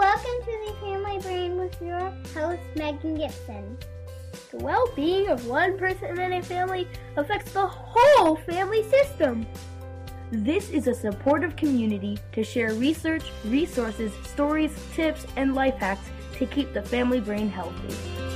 Welcome to the Family Brain with your host, Megan Gibson. The well being of one person in a family affects the whole family system. This is a supportive community to share research, resources, stories, tips, and life hacks to keep the family brain healthy.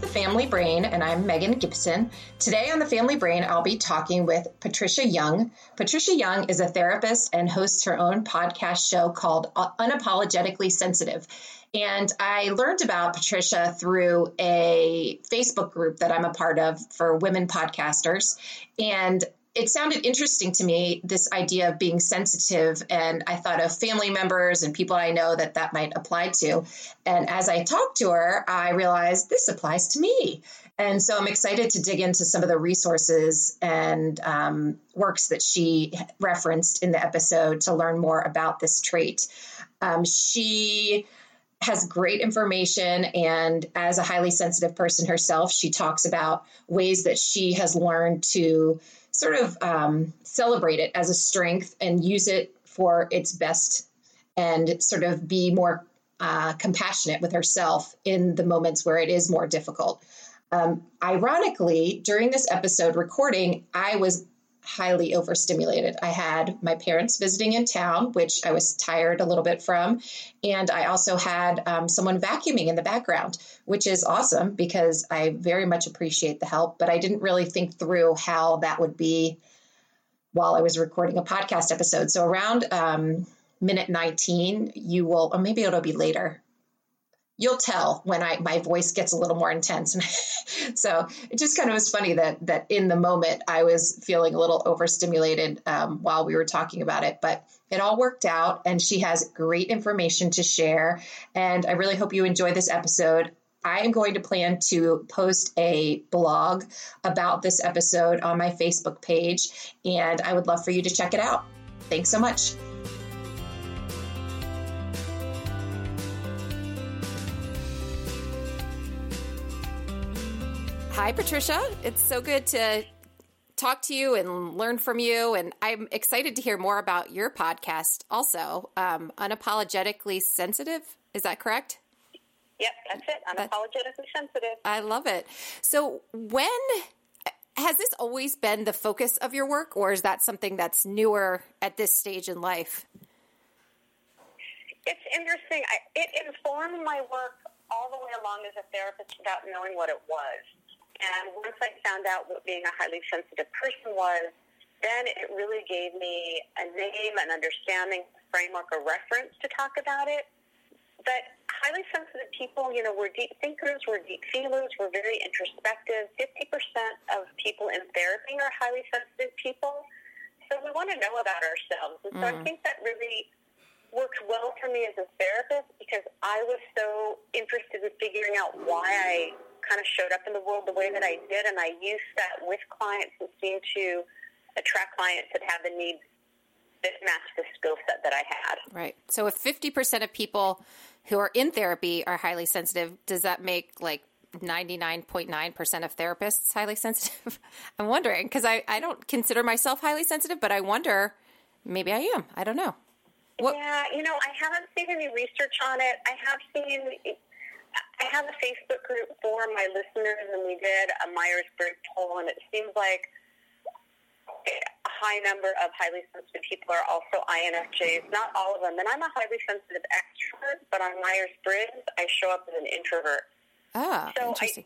The Family Brain, and I'm Megan Gibson. Today on the Family Brain, I'll be talking with Patricia Young. Patricia Young is a therapist and hosts her own podcast show called Unapologetically Sensitive. And I learned about Patricia through a Facebook group that I'm a part of for women podcasters. And it sounded interesting to me this idea of being sensitive and i thought of family members and people i know that that might apply to. And as i talked to her i realized this applies to me. And so i'm excited to dig into some of the resources and um, works that she referenced in the episode to learn more about this trait. Um, she has great information and as a highly sensitive person herself she talks about ways that she has learned to sort of um, celebrate it as a strength and use it for its best and sort of be more uh, compassionate with herself in the moments where it is more difficult. Um, ironically, during this episode recording, I was highly overstimulated. I had my parents visiting in town, which I was tired a little bit from. And I also had um, someone vacuuming in the background, which is awesome because I very much appreciate the help. But I didn't really think through how that would be while I was recording a podcast episode. So around um, minute 19, you will, or maybe it'll be later you'll tell when I my voice gets a little more intense. so it just kind of was funny that that in the moment I was feeling a little overstimulated um, while we were talking about it, but it all worked out. And she has great information to share, and I really hope you enjoy this episode. I am going to plan to post a blog about this episode on my Facebook page, and I would love for you to check it out. Thanks so much. Hi, Patricia. It's so good to talk to you and learn from you. And I'm excited to hear more about your podcast also, um, Unapologetically Sensitive. Is that correct? Yep, that's it. Unapologetically sensitive. I love it. So, when has this always been the focus of your work, or is that something that's newer at this stage in life? It's interesting. I, it informed my work all the way along as a therapist without knowing what it was. And once I found out what being a highly sensitive person was, then it really gave me a name, an understanding, a framework, a reference to talk about it. But highly sensitive people, you know, we're deep thinkers, we're deep feelers, we're very introspective. 50% of people in therapy are highly sensitive people. So we want to know about ourselves. And so mm. I think that really worked well for me as a therapist because I was so interested in figuring out why I kind of showed up in the world the way that I did, and I used that with clients and seemed to attract clients that have the needs that match the skill set that I had. Right. So if 50% of people who are in therapy are highly sensitive, does that make like 99.9% of therapists highly sensitive? I'm wondering because I, I don't consider myself highly sensitive, but I wonder maybe I am. I don't know. What? Yeah, you know, I haven't seen any research on it. I have seen I have a Facebook group for my listeners, and we did a Myers Briggs poll, and it seems like a high number of highly sensitive people are also INFJs. Not all of them. And I'm a highly sensitive extrovert, but on Myers Briggs, I show up as an introvert. Ah, So I- interesting.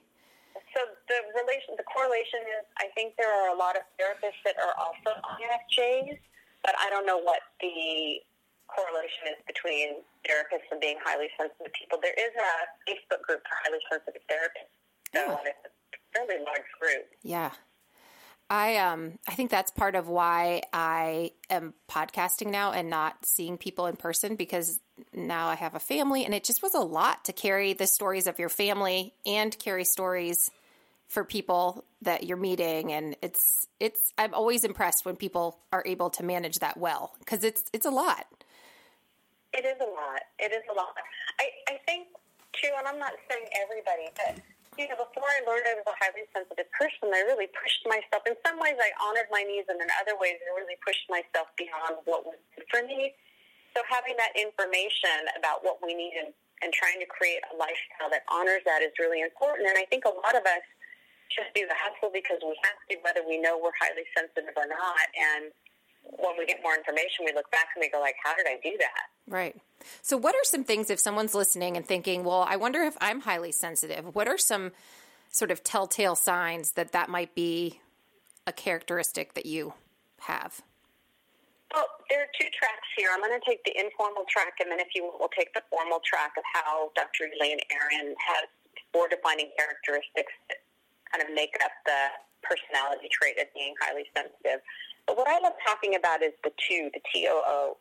So the relation, the correlation is, I think there are a lot of therapists that are also INFJs, but I don't know what the correlation is between therapists and being highly sensitive people. There is a Facebook group for highly sensitive therapists, so Yeah. it's a fairly large group. Yeah. I um I think that's part of why I am podcasting now and not seeing people in person because now I have a family and it just was a lot to carry the stories of your family and carry stories for people that you're meeting and it's it's I'm always impressed when people are able to manage that well because it's it's a lot. It is a lot. It is a lot. I, I think, too, and I'm not saying everybody, but, you know, before I learned I was a highly sensitive person, I really pushed myself. In some ways, I honored my needs, and in other ways, I really pushed myself beyond what was good for me. So having that information about what we need and, and trying to create a lifestyle that honors that is really important. And I think a lot of us just do the hustle because we have to, whether we know we're highly sensitive or not. And when we get more information, we look back and we go like, how did I do that? Right. So, what are some things if someone's listening and thinking, well, I wonder if I'm highly sensitive? What are some sort of telltale signs that that might be a characteristic that you have? Well, there are two tracks here. I'm going to take the informal track, and then if you will, take the formal track of how Dr. Elaine Aron has four defining characteristics that kind of make up the personality trait of being highly sensitive. What I love talking about is the two, the TOO.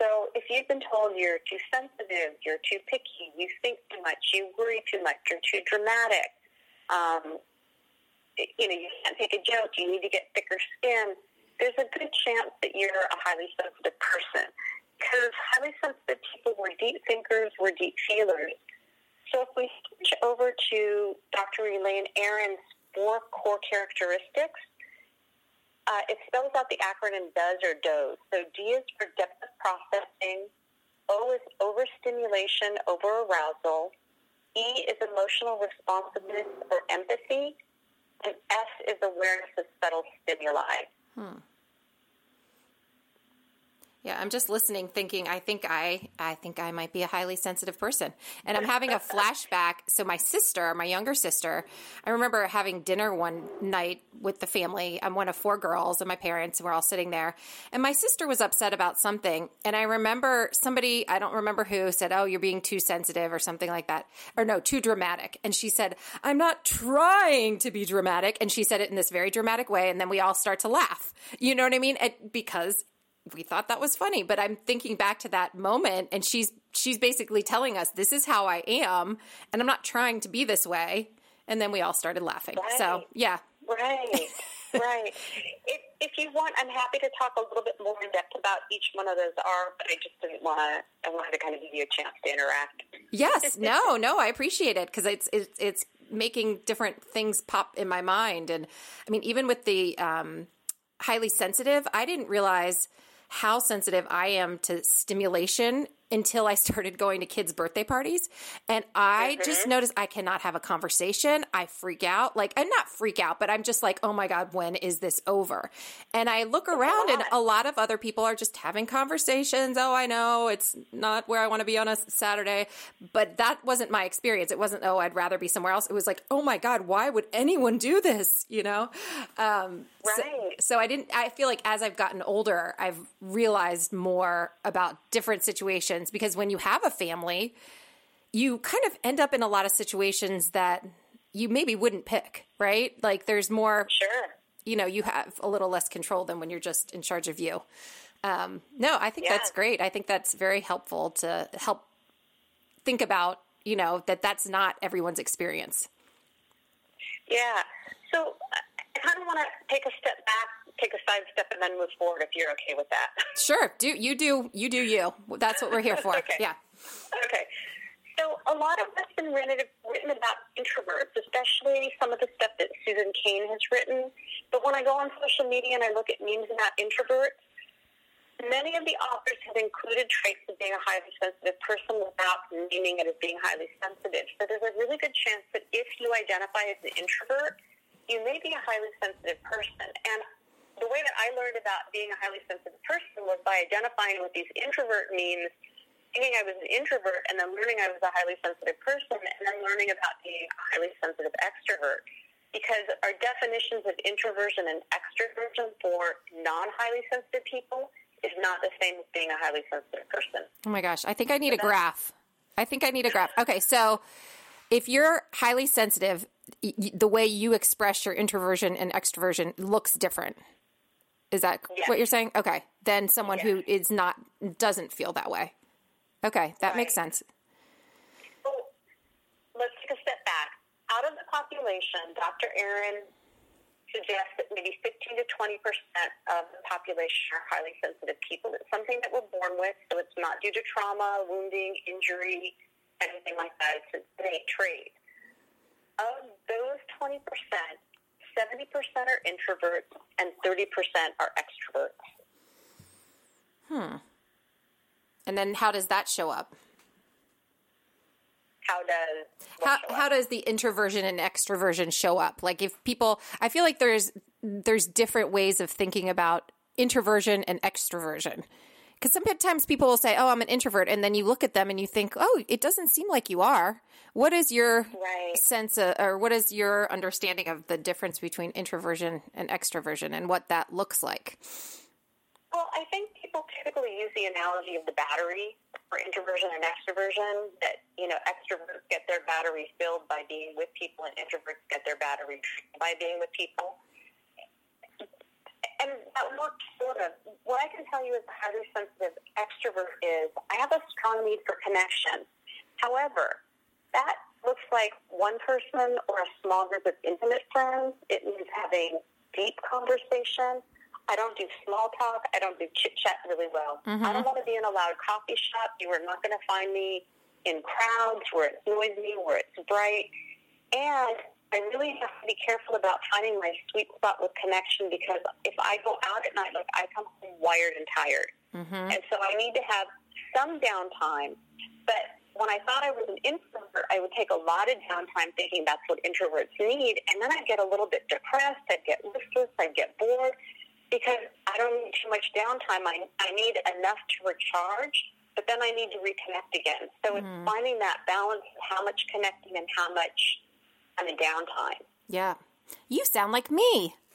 So if you've been told you're too sensitive, you're too picky, you think too much, you worry too much, you're too dramatic, um, you know, you can't take a joke, you need to get thicker skin, there's a good chance that you're a highly sensitive person. Because highly sensitive people were deep thinkers, were deep feelers. So if we switch over to Dr. Elaine Aron's four core characteristics, uh, it spells out the acronym DOES or DOES. So D is for depth of processing, O is overstimulation, over arousal, E is emotional responsiveness or empathy, and S is awareness of subtle stimuli. Yeah, I'm just listening, thinking. I think I, I think I might be a highly sensitive person, and I'm having a flashback. So my sister, my younger sister, I remember having dinner one night with the family. I'm one of four girls, and my parents, and we're all sitting there. And my sister was upset about something, and I remember somebody, I don't remember who, said, "Oh, you're being too sensitive" or something like that, or no, too dramatic. And she said, "I'm not trying to be dramatic," and she said it in this very dramatic way, and then we all start to laugh. You know what I mean? It, because we thought that was funny but i'm thinking back to that moment and she's she's basically telling us this is how i am and i'm not trying to be this way and then we all started laughing so yeah Right, right. If, if you want, I'm happy to talk a little bit more in depth about each one of those are, but I just didn't want to. I wanted to kind of give you a chance to interact. yes no no i appreciate it because it's, it's it's making different things pop in my mind and i mean even with the um highly sensitive i didn't realize how sensitive i am to stimulation until I started going to kids' birthday parties. And I just noticed I cannot have a conversation. I freak out. Like, I'm not freak out, but I'm just like, oh my God, when is this over? And I look around and a lot of other people are just having conversations. Oh, I know it's not where I want to be on a Saturday. But that wasn't my experience. It wasn't, oh, I'd rather be somewhere else. It was like, oh my God, why would anyone do this? You know? Um, so- Right. so I didn't, I feel like as I've gotten older, I've realized more about different situations because when you have a family, you kind of end up in a lot of situations that you maybe wouldn't pick, right? Like there's more, Sure. you know, you have a little less control than when you're just in charge of you. Um, no, I think Yeah. that's great. I think that's very helpful to help think about, you know, that that's not everyone's experience. Yeah. So I kind of want to take a step back, take a side step, and then move forward if you're okay with that. Sure. Do you do, you do you. That's what we're here for. Okay. Yeah. Okay. So a lot of what's been written, written about introverts, especially some of the stuff that Susan Cain has written. But when I go on social media and I look at memes about introverts, many of the authors have included traits of being a highly sensitive person without naming it as being highly sensitive. So there's a really good chance that if you identify as an introvert, you may be a highly sensitive person. And the way that I learned about being a highly sensitive person was by identifying what these introvert means, thinking I was an introvert, and then learning I was a highly sensitive person, and then learning about being a highly sensitive extrovert. Because our definitions of introversion and extroversion for non highly sensitive people is not the same as being a highly sensitive person. Oh my gosh, I think I need a graph. I think I need a graph. Okay, so if you're highly sensitive, y- the way you express your introversion and extroversion looks different. Is that what you're saying? Okay. Then someone who is not doesn't feel that way. Okay, that makes sense. So let's take a step back. Out of the population, Dr. Aron suggests that maybe 15 to 20 percent of the population are highly sensitive people. It's something that we're born with, so it's not due to trauma, wounding, injury, anything like that. It's an innate trait. Of those 20 percent, 70 percent are introverts and 30 percent are extroverts. Hmm. And then how does that show up? How does How how does the introversion and extroversion show up? Like if people I feel like there's there's different ways of thinking about introversion and extroversion. Cuz sometimes people will say, "Oh, I'm an introvert." And then you look at them and you think, "Oh, it doesn't seem like you are." What is your Right. sense of, or what is your understanding of the difference between introversion and extroversion and what that looks like? Well, I think people typically use the analogy of the battery for introversion and extroversion. That you know, extroverts get their battery filled by being with people, and introverts get their battery by being with people. And that works sort of. What I can tell you as a highly sensitive extrovert is I have a strong need for connection. However, that looks like one person or a small group of intimate friends. It means having deep conversation. I don't do small talk. I don't do chit chat really well. Mm-hmm. I don't want to be in a loud coffee shop. You are not going to find me in crowds where it's noisy, where it's bright. And I really have to be careful about finding my sweet spot with connection because if I go out at night, like I come home wired and tired. Mm-hmm. And so I need to have some downtime. But when I thought I was an introvert, I would take a lot of downtime thinking that's what introverts need. And then I'd get a little bit depressed. I'd get listless. I'd get bored because I don't need too much downtime. I, I need enough to recharge, but then I need to reconnect again. So it's mm-hmm. finding that balance of how much connecting and how much kind of downtime. Yeah. You sound like me.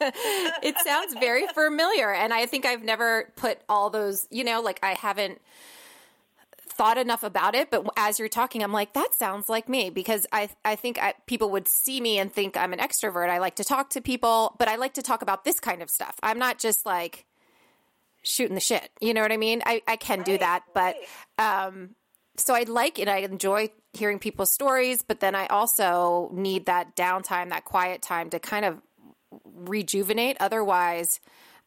it sounds very familiar. And I think I've never put all those, you know, like I haven't thought enough about it. But as you're talking, I'm like, that sounds like me because I, I think I, people would see me and think I'm an extrovert. I like to talk to people, but I like to talk about this kind of stuff. I'm not just like shooting the shit. You know what I mean? I, I can do Right, that, but, um, so I like it. I enjoy hearing people's stories, but then I also need that downtime, that quiet time to kind of rejuvenate. Otherwise,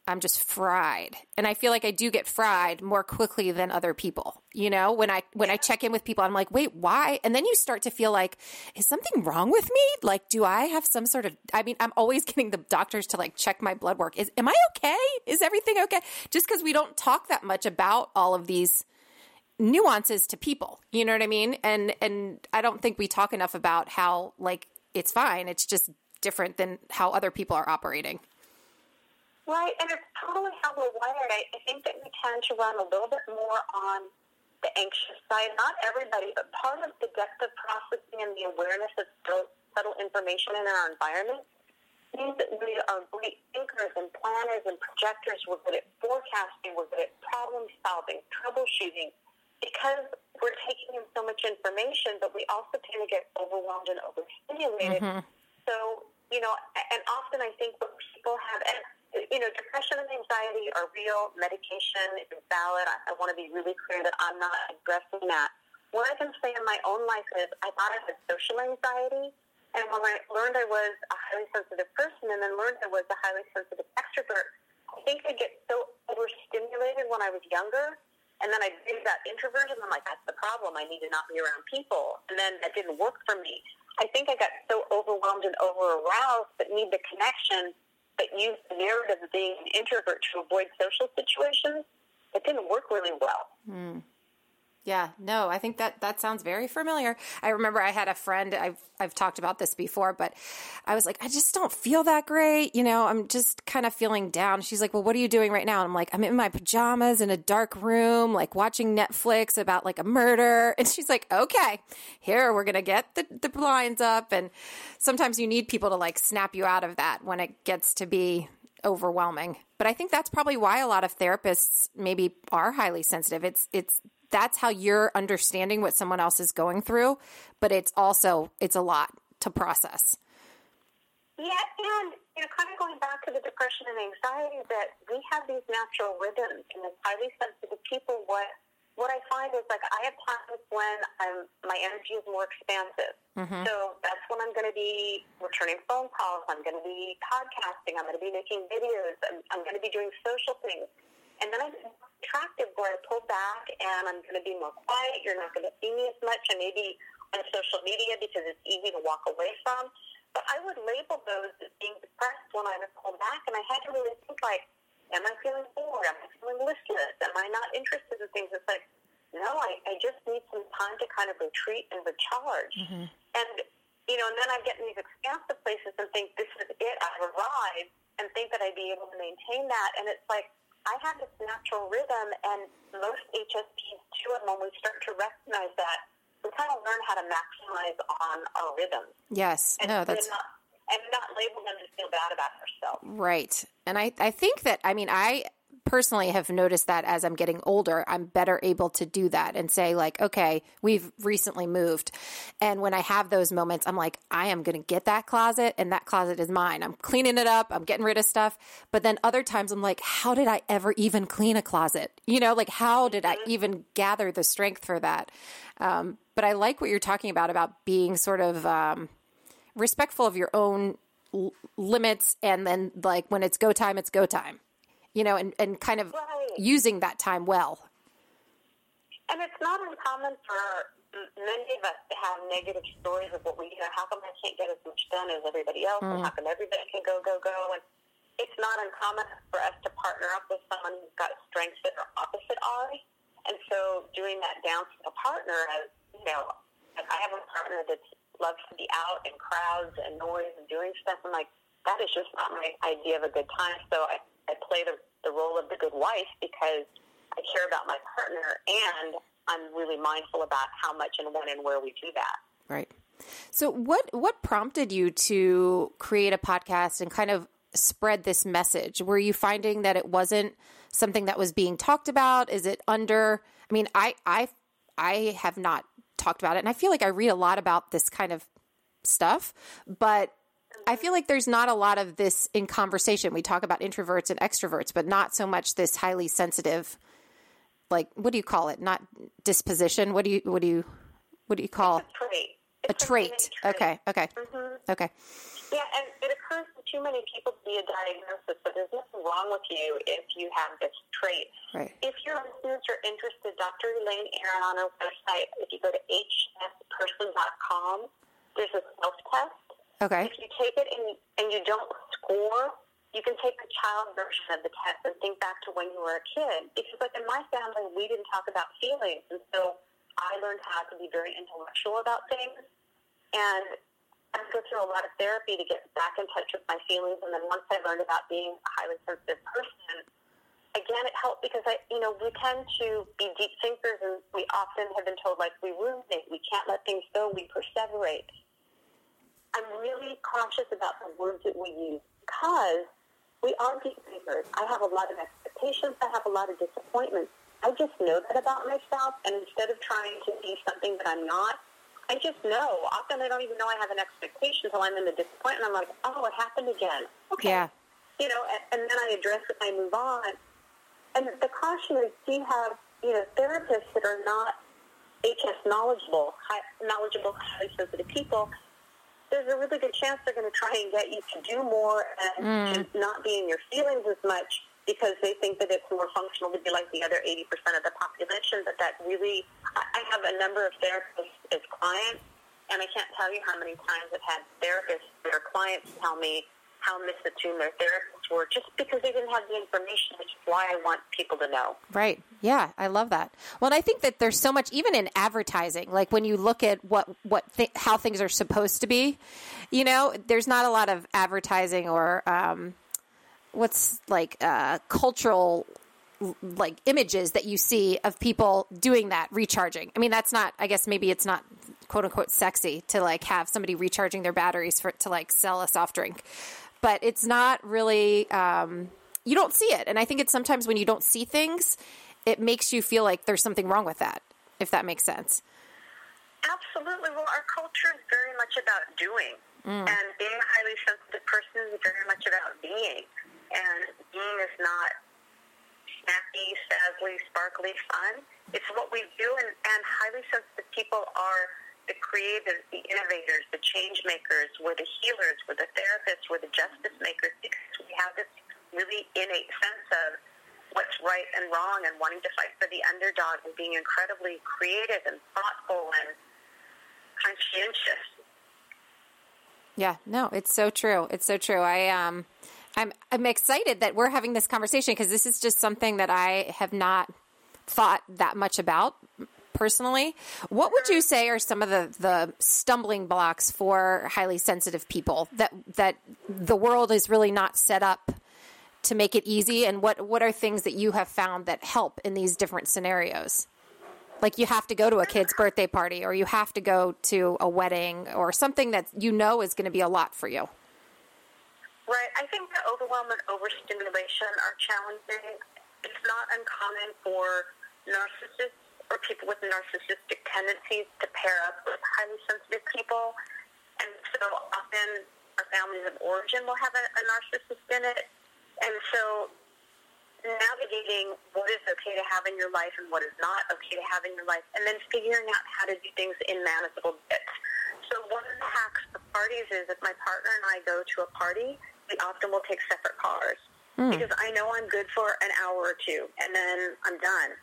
I'm just fried. And I feel like I do get fried more quickly than other people. You know, when I when I check in with people, I'm like, "Wait, why?" And then you start to feel like, "Is something wrong with me? Like, do I have some sort of I mean, I'm always getting the doctors to like check my blood work. Is am I okay? Is everything okay? Just cuz we don't talk that much about all of these nuances to people. You know what I mean? And and I don't think we talk enough about how like it's fine. It's just different than how other people are operating. Right, and it's totally how we're wired. I, I think that we tend to run a little bit more on the anxious side. Not everybody, but part of the depth of processing and the awareness of subtle, information in our environment means that we are great thinkers and planners and projectors. We're good at forecasting. We're good at problem solving, troubleshooting, because we're taking in so much information, but we also tend to get overwhelmed and overstimulated. Mm-hmm. So, you know, and often I think what people have, and, you know, depression and anxiety are real. Medication is valid. I, I want to be really clear that I'm not addressing that. What I can say in my own life is I thought I had social anxiety. And when I learned I was a highly sensitive person and then learned I was a highly sensitive extrovert, I think I get so overstimulated when I was younger. And then I did that introversion. I'm like, that's the problem. I need to not be around people. And then that didn't work for me. I think I got so overwhelmed and over aroused need the connection, but use the narrative of being an introvert to avoid social situations. It didn't work really well. Hmm. Yeah, no, I think that that sounds very familiar. I remember I had a friend, I've I've talked about this before, but I was like, I just don't feel that great, you know, I'm just kind of feeling down. She's like, "Well, what are you doing right now?" And I'm like, "I'm in my pajamas in a dark room, like watching Netflix about like a murder." And she's like, "Okay, here we're to get the the blinds up." And sometimes you need people to like snap you out of that when it gets to be overwhelming. But I think that's probably why a lot of therapists maybe are highly sensitive. It's it's that's how you're understanding what someone else is going through, but it's also it's a lot to process. Yeah, and you know, kind of going back to the depression and anxiety, that we have these natural rhythms, and as highly sensitive people, what what I find is like I have times when I'm my energy is more expansive. Mm-hmm. So that's when I'm going to be returning phone calls. I'm going to be podcasting. I'm going to be making videos. I'm, I'm going to be doing social things. And then I'm attractive where I pull back and I'm going to be more quiet. You're not going to see me as much. I may be on social media because it's easy to walk away from. But I would label those as being depressed when I would pull back. And I had to really think like, am I feeling bored? Am I feeling listless? Am I not interested in things? It's like, no, I, I just need some time to kind of retreat and recharge. Mm-hmm. And, you know, and then I get in these expansive places and think, this is it, I've arrived, and think that I'd be able to maintain that. And it's like, I have this natural rhythm, and most HSPs too. And when we start to recognize that, we kind of learn how to maximize on our rhythms. Yes, and no, that's not, and not label them to feel bad about ourselves. Right, and I I think that I mean I personally have noticed that as I'm getting older, I'm better able to do that and say, like, okay, we've recently moved. And when I have those moments, I'm like, I am going to get that closet and that closet is mine. I'm cleaning it up, I'm getting rid of stuff. But then other times I'm like, how did I ever even clean a closet? You know, like, how did I even gather the strength for that? Um, but I like what you're talking about, about being sort of um, respectful of your own limits. And then, like, when it's go time, it's go time you know, and, and kind of right. using that time well. And it's not uncommon for many of us to have negative stories of what we do. How come I can't get as much done as everybody else? Mm. And how come everybody can go, go, go? And it's not uncommon for us to partner up with someone who's got strengths that are opposite ours. And so doing that down to a partner as, you know, I have a partner that loves to be out in crowds and noise and doing stuff. I'm like, that is just not my idea of a good time. So I I play the, the role of the good wife because I care about my partner and I'm really mindful about how much and when and where we do that. Right. So what what prompted you to create a podcast and kind of spread this message? Were you finding that it wasn't something that was being talked about? Is it under I mean, I I I have not talked about it and I feel like I read a lot about this kind of stuff, but I feel like there's not a lot of this in conversation. We talk about introverts and extroverts, but not so much this highly sensitive like what do you call it? Not disposition. What do you what do you what do you call it's a trait? It's a, trait. trait. Okay. Okay. Mm-hmm. Okay. Yeah, and it occurs to too many people to be a diagnosis, but there's nothing wrong with you if you have this trait. Right. If your listeners are interested, Dr. Elaine Aron on our website, if you go to hsperson.com, there's a self-test Okay. If you take it and, and you don't score, you can take the child version of the test and think back to when you were a kid. Because, like in my family, we didn't talk about feelings, and so I learned how to be very intellectual about things. And I go through a lot of therapy to get back in touch with my feelings. And then once I learned about being a highly sensitive person, again, it helped because I, you know, we tend to be deep thinkers, and we often have been told like we ruminate, we can't let things go, we perseverate. I'm really cautious about the words that we use because we are deep thinkers. I have a lot of expectations. I have a lot of disappointments. I just know that about myself, and instead of trying to be something that I'm not, I just know. Often I don't even know I have an expectation until I'm in the disappointment. I'm like, oh, it happened again. Okay. Yeah. You know, and, and then I address it and I move on. And the caution is, do you have, you know, therapists that are not HS knowledgeable, high, knowledgeable, highly sensitive people there's a really good chance they're going to try and get you to do more and mm. not be in your feelings as much because they think that it's more functional to be like the other 80% of the population. But that really, I have a number of therapists as clients, and I can't tell you how many times I've had therapists or clients tell me, how misattuned their therapists were just because they didn't have the information, which is why I want people to know. Right. Yeah, I love that. Well, I think that there's so much even in advertising. Like when you look at what what th- how things are supposed to be, you know, there's not a lot of advertising or um, what's like uh, cultural like images that you see of people doing that recharging. I mean, that's not. I guess maybe it's not quote unquote sexy to like have somebody recharging their batteries for to like sell a soft drink, but it's not really. Um, you don't see it, and I think it's sometimes when you don't see things, it makes you feel like there's something wrong with that. If that makes sense. Absolutely. Well, our culture is very much about doing, and being a highly sensitive person is very much about being, and being is not snappy, sassy, sparkly fun. It's what we do, and, and highly sensitive people are the creators, the innovators, the change makers, we're the healers, we're the therapists, we're the justice makers, because we have this really innate sense of what's right and wrong and wanting to fight for the underdog and being incredibly creative and thoughtful and conscientious. Yeah, no, it's so true. It's so true. I um I'm I'm excited that we're having this conversation because this is just something that I have not thought that much about personally. What would you say are some of the the stumbling blocks for highly sensitive people that that the world is really not set up to make it easy and what what are things that you have found that help in these different scenarios? Like you have to go to a kid's birthday party or you have to go to a wedding or something that you know is going to be a lot for you. Right. I think the overwhelm and overstimulation are challenging. It's not uncommon for narcissists or people with narcissistic tendencies to pair up with highly sensitive people. And so often our families of origin will have a, a narcissist in it. And so navigating what is okay to have in your life and what is not okay to have in your life, and then figuring out how to do things in manageable bits. So one of the hacks for parties is if my partner and I go to a party, we often will take separate cars hmm. because I know I'm good for an hour or two, and then I'm done.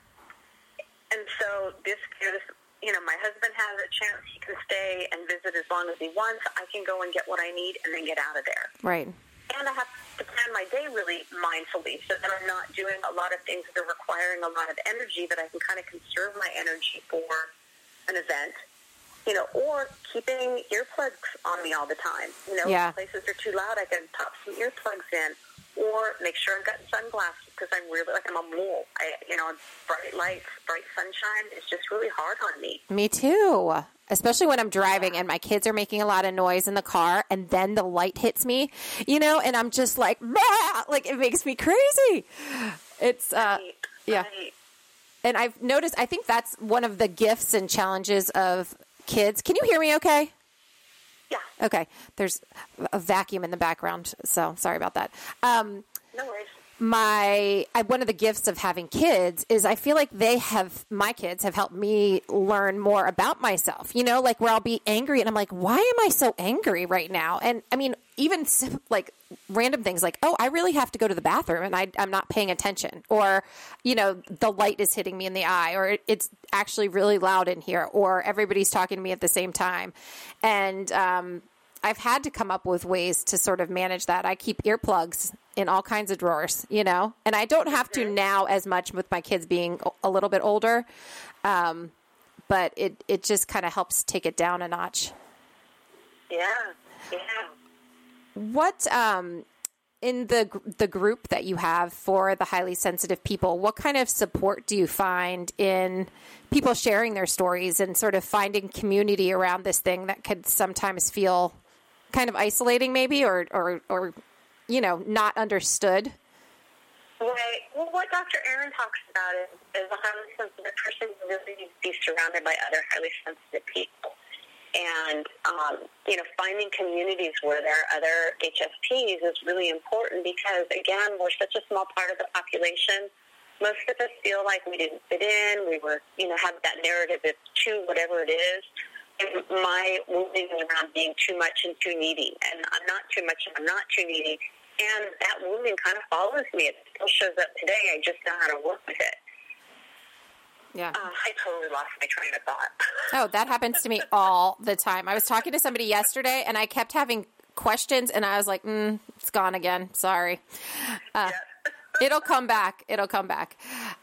And so this gives, you know, my husband has a chance. He can stay and visit as long as he wants. I can go and get what I need and then get out of there. Right. And I have to plan my day really mindfully so that I'm not doing a lot of things that are requiring a lot of energy, that I can kind of conserve my energy for an event. You know, or keeping earplugs on me all the time. You know, Yeah. places are too loud, I can pop some earplugs in, or make sure I've got sunglasses because I'm really like I'm a mole. I, you know, bright lights, bright sunshine is just really hard on me. Me too. Especially when I'm driving and my kids are making a lot of noise in the car and then the light hits me, you know, and I'm just like, "Bah!" like it makes me crazy. It's, uh, Right, yeah. right. and I've noticed, I think that's one of the gifts and challenges of kids. Can you hear me okay? Yeah, Okay. There's a vacuum in the background. So sorry about that. Um, no worries. my I, one of the gifts of having kids is I feel like they have my kids have helped me learn more about myself. You know, like where I'll be angry and I'm like, why am I so angry right now? And I mean, even like random things like, oh, I really have to go to the bathroom and I, I'm not paying attention, or you know, the light is hitting me in the eye, or it, it's actually really loud in here, or everybody's talking to me at the same time, and um, I've had to come up with ways to sort of manage that. I keep earplugs in all kinds of drawers, you know, and I don't have to now as much with my kids being a- a little bit older. Um, but it, it just kind of helps take it down a notch. Yeah, yeah. What, um, in the the group that you have for the highly sensitive people, what kind of support do you find in people sharing their stories and sort of finding community around this thing that could sometimes feel kind of isolating, maybe, or or or you know, not understood? Well, what Dr. Aron talks about is, is a highly sensitive person really needs to be surrounded by other highly sensitive people. And, um, you know, finding communities where there are other HSPs is really important because, again, we're such a small part of the population. Most of us feel like we didn't fit in. We were, you know, have that narrative of too, whatever it is. And my wounding is around being too much and too needy. And I'm not too much and I'm not too needy. And that wounding kind of follows me. It still shows up today. I just know how to work with it. Yeah. Uh, I totally lost my train of thought. Oh, that happens to me all the time. I was talking to somebody yesterday and I kept having questions, and I was like, mm, "It's gone again. Sorry." Uh, it'll come back. It'll come back.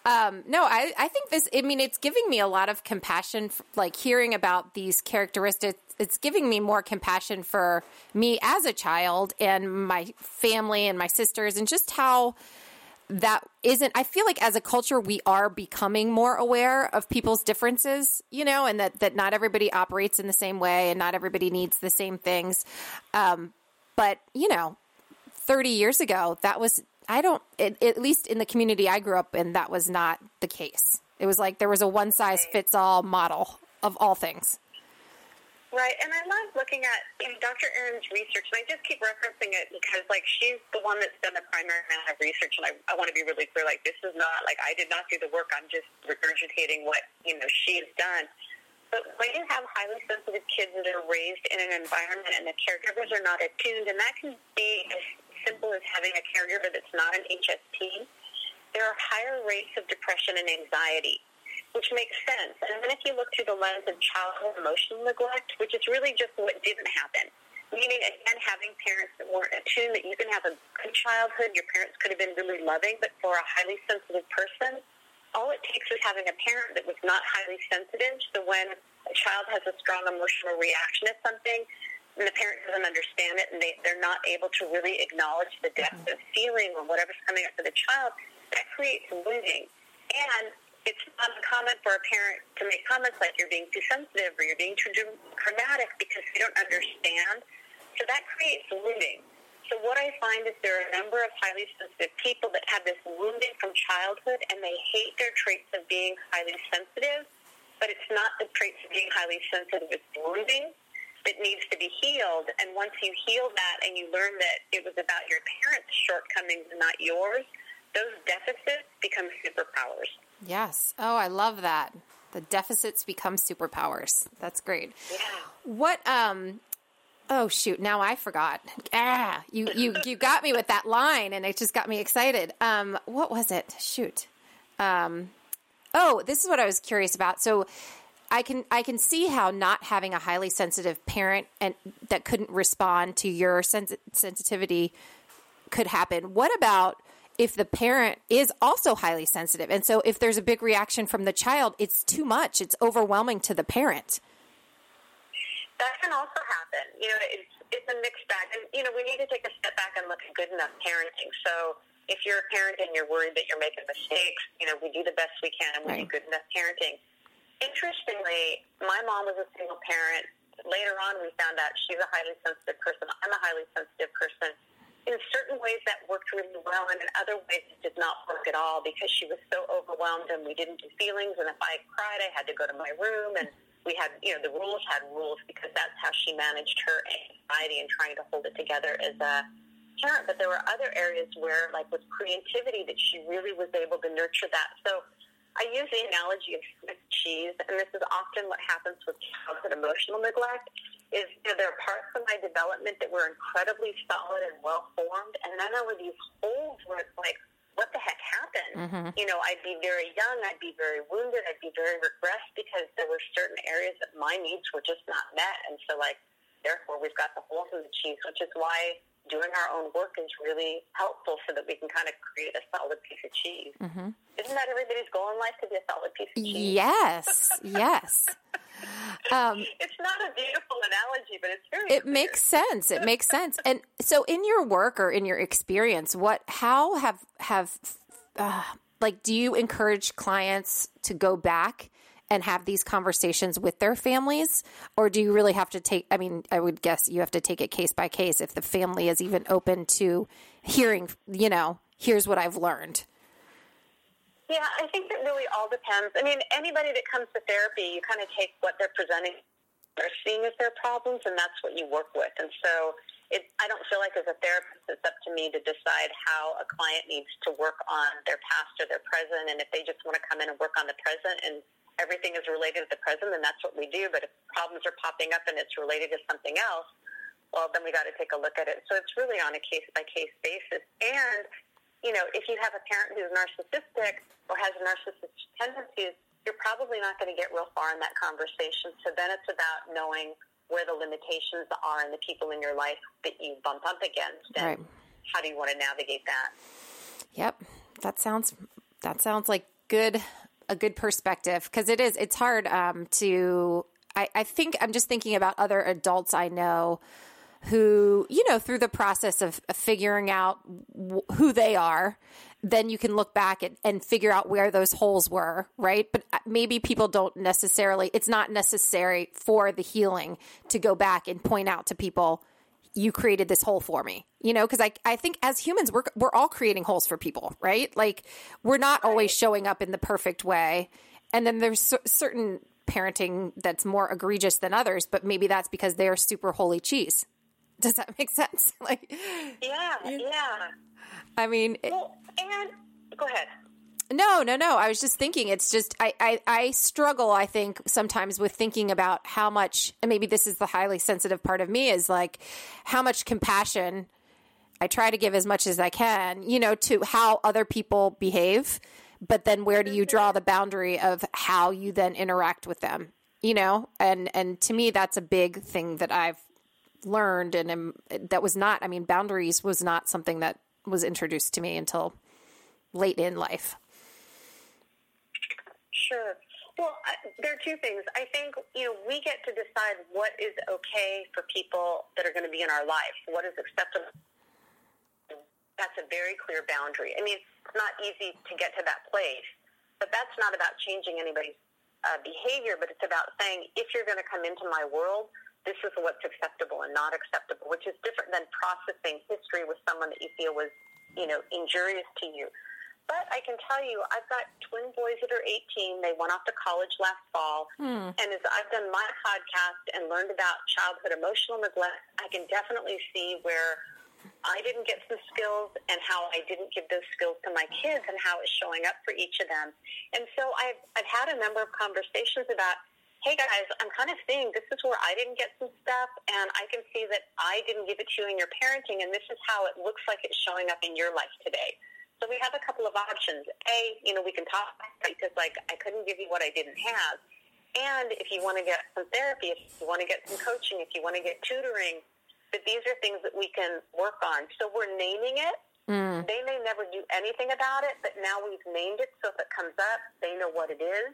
Um, no, I, I think this. I mean, it's giving me a lot of compassion. For, like hearing about these characteristics, it's giving me more compassion for me as a child and my family and my sisters, and just how that isn't i feel like as a culture we are becoming more aware of people's differences you know and that that not everybody operates in the same way and not everybody needs the same things. Um, but you know 30 years ago that was i don't it, at least in the community i grew up in that was not the case. It was like there was a one size fits all model of all things Right, and I love looking at you know, Dr. Aron's research, and I just keep referencing it because, like, she's the one that's done the primary amount of research, and I, I want to be really clear, like, this is not, like, I did not do the work, I'm just regurgitating what, you know, she has done. But when you have highly sensitive kids that are raised in an environment and the caregivers are not attuned, and that can be as simple as having a caregiver that's not an HSP, there are higher rates of depression and anxiety which makes sense. And then if you look through the lens of childhood emotional neglect, which is really just what didn't happen, meaning again having parents that weren't attuned that you can have a good childhood, your parents could have been really loving, but for a highly sensitive person, all it takes is having a parent that was not highly sensitive. So when a child has a strong emotional reaction to something, and the parent doesn't understand it, and they, they're not able to really acknowledge the depth of feeling or whatever's coming up for the child, that creates wounding. And it's not uncommon for a parent to make comments like you're being too sensitive or you're being too dramatic because they don't understand. So that creates wounding. So what I find is there are a number of highly sensitive people that have this wounding from childhood and they hate their traits of being highly sensitive, but it's not the traits of being highly sensitive, it's wounding that needs to be healed. And once you heal that and you learn that it was about your parents' shortcomings and not yours, those deficits become superpowers. Yes. Oh, I love that. The deficits become superpowers. That's great. Yeah. What um Oh shoot, now I forgot. Ah, you you you got me with that line and it just got me excited. Um what was it? Shoot. Um Oh, this is what I was curious about. So I can I can see how not having a highly sensitive parent and that couldn't respond to your sens- sensitivity could happen. What about if the parent is also highly sensitive. And so if there's a big reaction from the child, it's too much. It's overwhelming to the parent. That can also happen. You know, it's, it's a mixed bag. And, you know, we need to take a step back and look at good enough parenting. So if you're a parent and you're worried that you're making mistakes, you know, we do the best we can and we right. do good enough parenting. Interestingly, my mom was a single parent. Later on, we found out she's a highly sensitive person. I'm a highly sensitive person ways that worked really well, and in other ways it did not work at all because she was so overwhelmed and we didn't do feelings. And if I cried, I had to go to my room, and we had, you know, the rules had rules because that's how she managed her anxiety and trying to hold it together as a parent. But there were other areas where, like with creativity, that she really was able to nurture that. So I use the analogy of Swiss cheese, and this is often what happens with childhood emotional neglect is you know, there are parts of my development that were incredibly solid and well formed, and then there were these holes where it's like, what the heck happened? Mm-hmm. You know, I'd be very young, I'd be very wounded, I'd be very regressed because there were certain areas that my needs were just not met, and so like, therefore, we've got the holes in the cheese, which is why doing our own work is really helpful so that we can kind of create a solid piece of cheese. Mm-hmm. Isn't that everybody's goal in life to be a solid piece of cheese? Yes, yes. Um, it's not a beautiful analogy, but it's very. It clear. makes sense. It makes sense. And so, in your work or in your experience, what, how have have, uh, like, do you encourage clients to go back and have these conversations with their families? Or do you really have to take, I mean, I would guess you have to take it case by case if the family is even open to hearing, you know, here's what I've learned. Yeah, I think it really all depends. I mean, anybody that comes to therapy, you kind of take what they're presenting, they're seeing as their problems, and that's what you work with. And so it, I don't feel like as a therapist, it's up to me to decide how a client needs to work on their past or their present. And if they just want to come in and work on the present and everything is related to the present, then that's what we do. But if problems are popping up and it's related to something else, well, then we got to take a look at it. So it's really on a case by case basis. And, you know, if you have a parent who's narcissistic or has narcissistic tendencies, you're probably not going to get real far in that conversation. So then it's about knowing where the limitations are and the people in your life that you bump up against, and Right. how do you want to navigate that? Yep. That sounds that sounds like good a good perspective because it is it's hard um to I, I think I'm just thinking about other adults I know who you know through the process of, of figuring out w- who they are then you can look back and, and figure out where those holes were right? But uh, maybe people don't necessarily it's not necessary for the healing to go back and point out to people you created this hole for me you know? Because I, I think as humans we're, we're all creating holes for people right? Like we're not always showing up in the perfect way. And then there's cer- certain parenting that's more egregious than others but maybe that's because they're super holy cheese does that make sense like Yeah, yeah. i mean it- Well, and go ahead. no, no, no. I was just thinking. It's just I, I, I struggle. I think sometimes with thinking about how much, and maybe this is the highly sensitive part of me, is like how much compassion I try to give as much as I can, you know, to how other people behave. But then where do you mm-hmm. draw the boundary of how you then interact with them? You know, and and to me, that's a big thing that I've learned, and am, that was not. I mean, boundaries was not something that was introduced to me until late in life. Sure. Well, I, there are two things. I think you know we get to decide what is okay for people that are going to be in our life. What is acceptable. That's a very clear boundary. I mean, it's not easy to get to that place, but that's not about changing anybody's uh, behavior. But it's about saying if you're going to come into my world, this is what's acceptable and not acceptable, which is different than processing history with someone that you feel was, you know, injurious to you. But I can tell you, I've got twin boys that are 18. They went off to college last fall. Hmm. And as I've done my podcast and learned about childhood emotional neglect, I can definitely see where I didn't get some skills and how I didn't give those skills to my kids and how it's showing up for each of them. And so I've, I've had a number of conversations about, hey guys, I'm kind of seeing this is where I didn't get some stuff and I can see that I didn't give it to you in your parenting and this is how it looks like it's showing up in your life today. So we have a couple of options. A, you know, we can talk because like I couldn't give you what I didn't have. And if you want to get some therapy, if you want to get some coaching, if you want to get tutoring, that these are things that we can work on. So we're naming it. Mm. They may never do anything about it, but now we've named it. So if it comes up, they know what it is.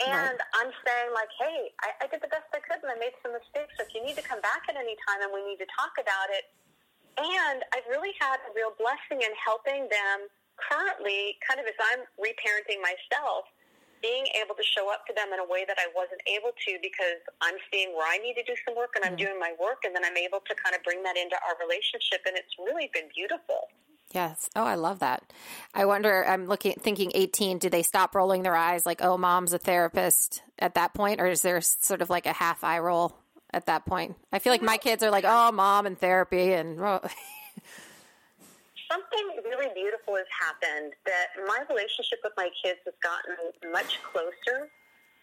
And I'm saying like, hey, I, I did the best I could and I made some mistakes. So if you need to come back at any time and we need to talk about it, and I've really had a real blessing in helping them currently, kind of as I'm reparenting myself, being able to show up to them in a way that I wasn't able to because I'm seeing where I need to do some work and I'm mm-hmm. doing my work. And then I'm able to kind of bring that into our relationship. And it's really been beautiful. Yes. Oh, I love that. I wonder. I'm looking, thinking, 18. Do they stop rolling their eyes, like, "Oh, mom's a therapist" at that point, or is there sort of like a half eye roll at that point? I feel like my kids are like, "Oh, mom and therapy," and oh. Something really beautiful has happened that my relationship with my kids has gotten much closer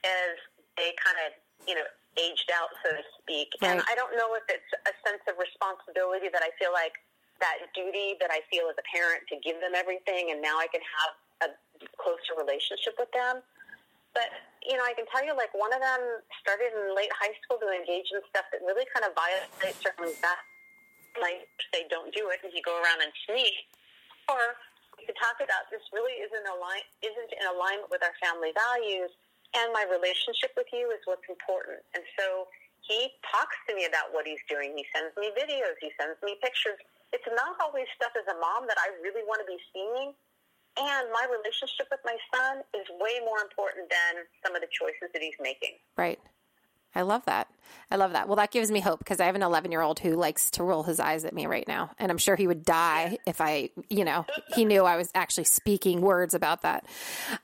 as they kind of, you know, aged out, so to speak. And I don't know if it's a sense of responsibility that I feel like that duty that I feel as a parent to give them everything, and now I can have a closer relationship with them. But you know, I can tell you, like one of them started in late high school to engage in stuff that really kind of violates certain that like say don't do it, and you go around and sneak. Or you could talk about this really isn't align isn't in alignment with our family values, and my relationship with you is what's important. And so he talks to me about what he's doing. He sends me videos. He sends me pictures. It's not always stuff as a mom that I really want to be seeing. And my relationship with my son is way more important than some of the choices that he's making. right. I love that. I love that. Well, that gives me hope because I have an 11 year old who likes to roll his eyes at me right now, and I'm sure he would die if I, you know, he knew I was actually speaking words about that.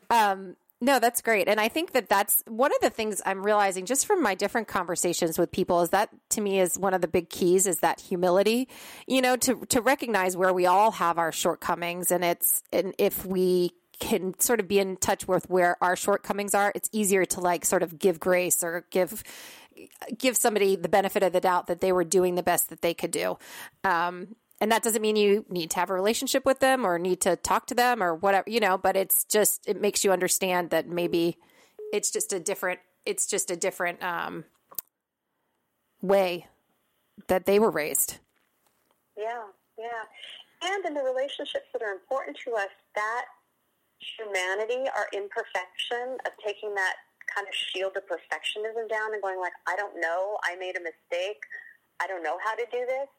Um, no, that's great. And I think that that's one of the things I'm realizing just from my different conversations with people is that to me is one of the big keys is that humility, you know, to, to recognize where we all have our shortcomings. And it's, and if we can sort of be in touch with where our shortcomings are, it's easier to like sort of give grace or give, give somebody the benefit of the doubt that they were doing the best that they could do. Um, and that doesn't mean you need to have a relationship with them or need to talk to them or whatever, you know, but it's just, it makes you understand that maybe it's just a different, it's just a different, um, way that they were raised. Yeah, yeah. And in the relationships that are important to us, that humanity, our imperfection of taking that kind of shield of perfectionism down and going like, I don't know, I made a mistake, I don't know how to do this.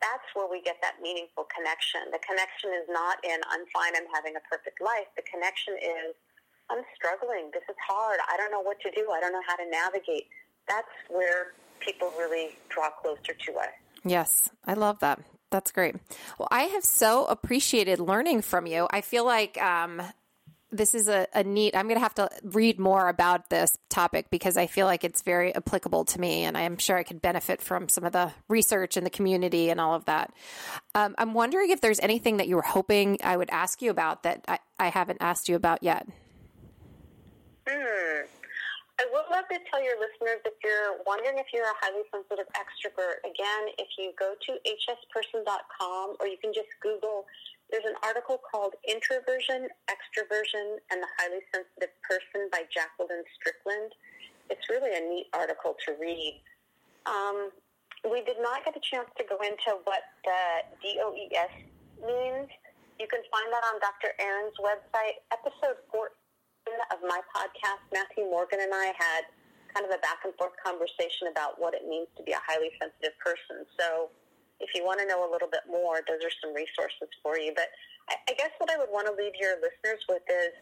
That's where we get that meaningful connection. The connection is not in, I'm fine, I'm having a perfect life. The connection is, I'm struggling. This is hard. I don't know what to do. I don't know how to navigate. That's where people really draw closer to us. Yes, I love that. That's great. Well, I have so appreciated learning from you. I feel like um, this is a, a neat, I'm going to have to read more about this topic because I feel like it's very applicable to me and I'm sure I could benefit from some of the research in the community and all of that. Um, I'm wondering if there's anything that you were hoping I would ask you about that I, I haven't asked you about yet. Hmm. I would love to tell your listeners if you're wondering if you're a highly sensitive extrovert, again, if you go to hsperson.com or you can just Google, there's an article called Introversion, Extroversion, and the Highly Sensitive Person by Jacqueline Strickland. It's really a neat article to read. Um, we did not get a chance to go into what the DOES means. You can find that on Dr. Aron's website, episode 14 of my podcast, Matthew Morgan and I had kind of a back and forth conversation about what it means to be a highly sensitive person. So if you want to know a little bit more, those are some resources for you. But I, guess what I would want to leave your listeners with is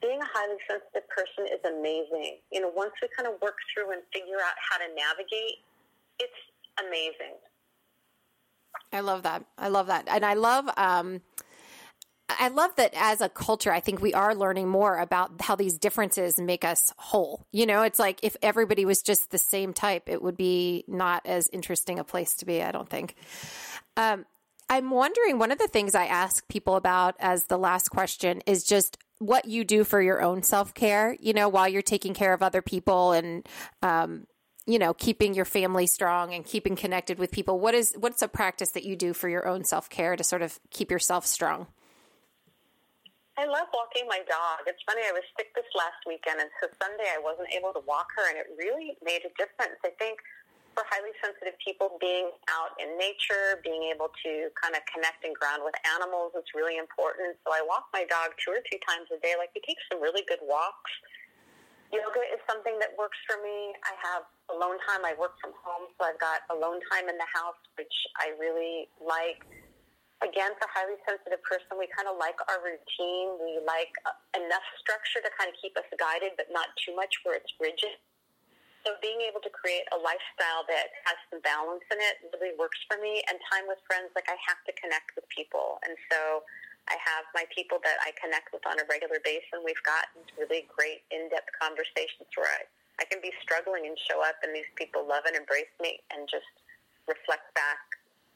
being a highly sensitive person is amazing. You know, once we kind of work through and figure out how to navigate, it's amazing. I love that. I love that. And I love, um, I love that as a culture, I think we are learning more about how these differences make us whole. You know, it's like if everybody was just the same type, it would be not as interesting a place to be, I don't think. Um, I'm wondering, one of the things I ask people about as the last question is just what you do for your own self care, you know, while you're taking care of other people and, um, you know, keeping your family strong and keeping connected with people. What is, what's a practice that you do for your own self care to sort of keep yourself strong? I love walking my dog. It's funny, I was sick this last weekend, and so Sunday I wasn't able to walk her, and it really made a difference. I think for highly sensitive people, being out in nature, being able to kind of connect and ground with animals is really important. So I walk my dog two or three times a day. Like, we take some really good walks. Yoga is something that works for me. I have alone time. I work from home, so I've got alone time in the house, which I really like again, for highly sensitive person, we kind of like our routine. We like uh, enough structure to kind of keep us guided, but not too much where it's rigid. So being able to create a lifestyle that has some balance in it really works for me. And time with friends, like I have to connect with people. And so I have my people that I connect with on a regular basis, and we've got really great in-depth conversations where I, I can be struggling and show up, and these people love and embrace me and just reflect back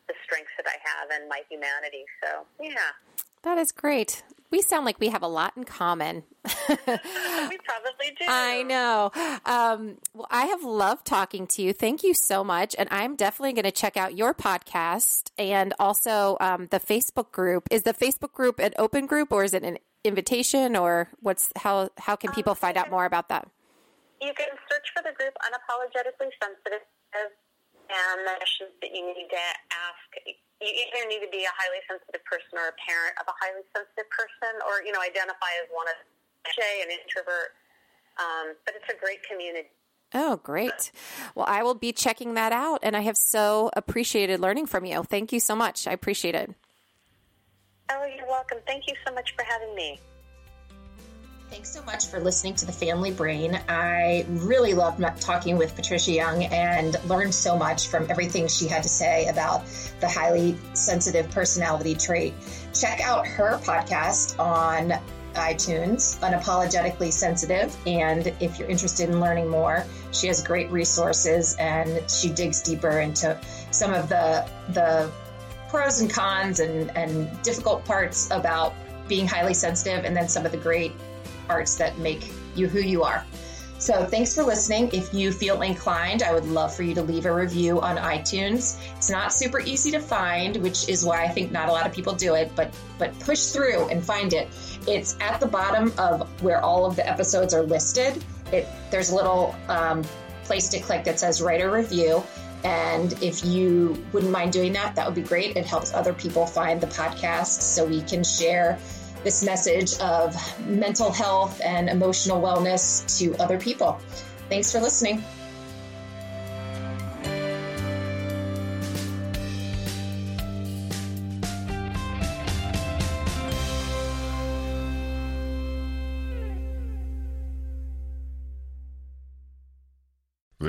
the strengths that I have and my humanity. So, yeah. That is great. We sound like we have a lot in common. we probably do. I know. Um, well, I have loved talking to you. Thank you so much. And I'm definitely going to check out your podcast and also um, the Facebook group. Is the Facebook group an open group or is it an invitation or what's how how can people um, find out more about that? You can search for the group Unapologetically Sensitive and the questions that you need to ask. You either need to be a highly sensitive person or a parent of a highly sensitive person, or you know, identify as one of Shay, an introvert. Um, but it's a great community. Oh, great. Well, I will be checking that out, and I have so appreciated learning from you. Thank you so much. I appreciate it. Oh, you're welcome. Thank you so much for having me. Thanks so much for listening to the Family Brain. I really loved talking with Patricia Young and learned so much from everything she had to say about the highly sensitive personality trait. Check out her podcast on iTunes, Unapologetically Sensitive. And if you're interested in learning more, she has great resources and she digs deeper into some of the the pros and cons and, and difficult parts about being highly sensitive and then some of the great parts that make you who you are. So thanks for listening. If you feel inclined, I would love for you to leave a review on iTunes. It's not super easy to find, which is why I think not a lot of people do it, but but push through and find it. It's at the bottom of where all of the episodes are listed. It there's a little um, place to click that says write a review. And if you wouldn't mind doing that, that would be great. It helps other people find the podcast so we can share this message of mental health and emotional wellness to other people. Thanks for listening.